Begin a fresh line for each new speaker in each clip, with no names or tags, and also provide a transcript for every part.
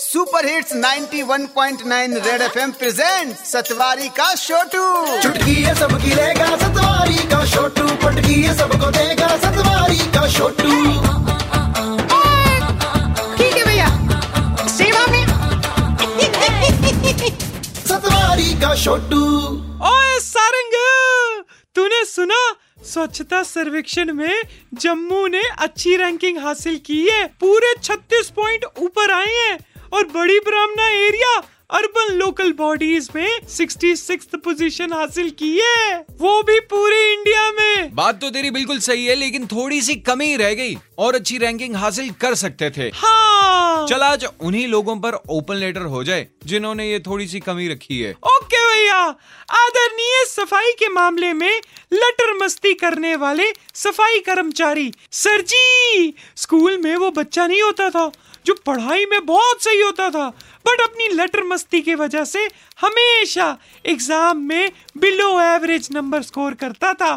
Super hits 91.9 red FM present Satwari का छोटू
चुटकी है सबकी लेगा सतवारी का छोटू पटकी है सबको देगा सतवारी का छोटू
ठीक है भैया। सेवा में
सतवारी का छोटू
ओए सारंग तूने सुना? स्वच्छता सर्वेक्षण में जम्मू ने अच्छी रैंकिंग हासिल की है। पूरे 36 और बड़ी ब्राह्मणा एरिया अर्बन लोकल बॉडीज में 66 पोजीशन हासिल की है। वो भी पूरे इंडिया में।
बात तो तेरी बिल्कुल सही है लेकिन थोड़ी सी कमी रह गई और अच्छी रैंकिंग हासिल कर सकते थे।
हाँ।
चल आज उन्हीं लोगों पर ओपन लेटर हो जाए जिन्होंने ये थोड़ी सी कमी रखी है।
ओके भैया आदरणीय सफ़ाई के मामले में लटर मस्ती करने वाले सफ़ाई कर्मचारी। सर जी, स्कूल में वो बच्चा नहीं होता था, जो पढ़ाई में बहुत सही होता था, बट अपनी लटर मस्ती की वजह से हमेशा एग्ज़ाम में बिलो एवरेज नंबर स्कोर करता था।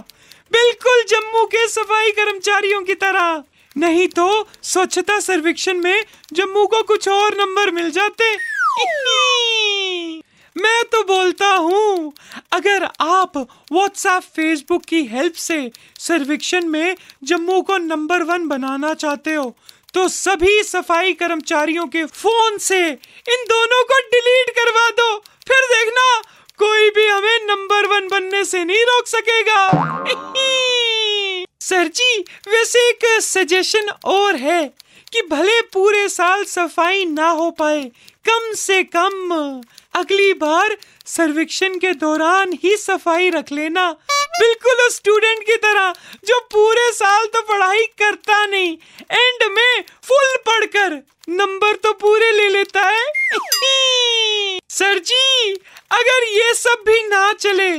बिल्कुल जम्मू के सफ़ाई कर्मचारियों की तरह। नहीं तो स्वच्छता सर्वेक्षण में जम्मू को कुछ और नंबर मिल जाते। मैं तो बोलता हूँ, अगर आप व्हाट्सएप फेसबुक की हेल्प से सर्वेक्षण में जम्मू को नंबर वन बनाना चाहते हो तो सभी सफ़ाई कर्मचारियों के फ़ोन से इन दोनों को डिलीट करवा दो। फिर देखना, कोई भी हमें नंबर वन बनने से नहीं रोक सकेगा। सर जी, वैसे एक सजेशन और है कि भले पूरे साल सफ़ाई ना हो पाए, कम से कम अगली बार सर्वेक्षण के दौरान ही सफ़ाई रख लेना। बिल्कुल उस स्टूडेंट की तरह, जो पूरे साल तो पढ़ाई करता नहीं एंड में फुल पढ़कर नंबर तो पूरे ले लेता है। सर जी, अगर ये सब भी ना चले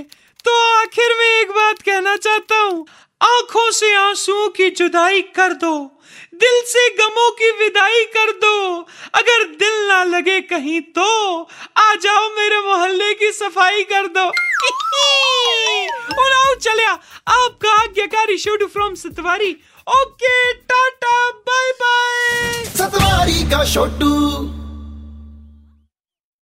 तो आखिर में एक बात कहना चाहता हूँ। आँखों से आंसुओं की जुदाई कर दो दिल से गमों की विदाई कर दो। अगर दिल ना लगे कहीं तो आ जाओ मेरे मोहल्ले की सफ़ाई कर दो। उड़ाओ चलिया आपका आज्ञाकारी shoot from Satwari. Okay tata bye bye
Satwari का छोटू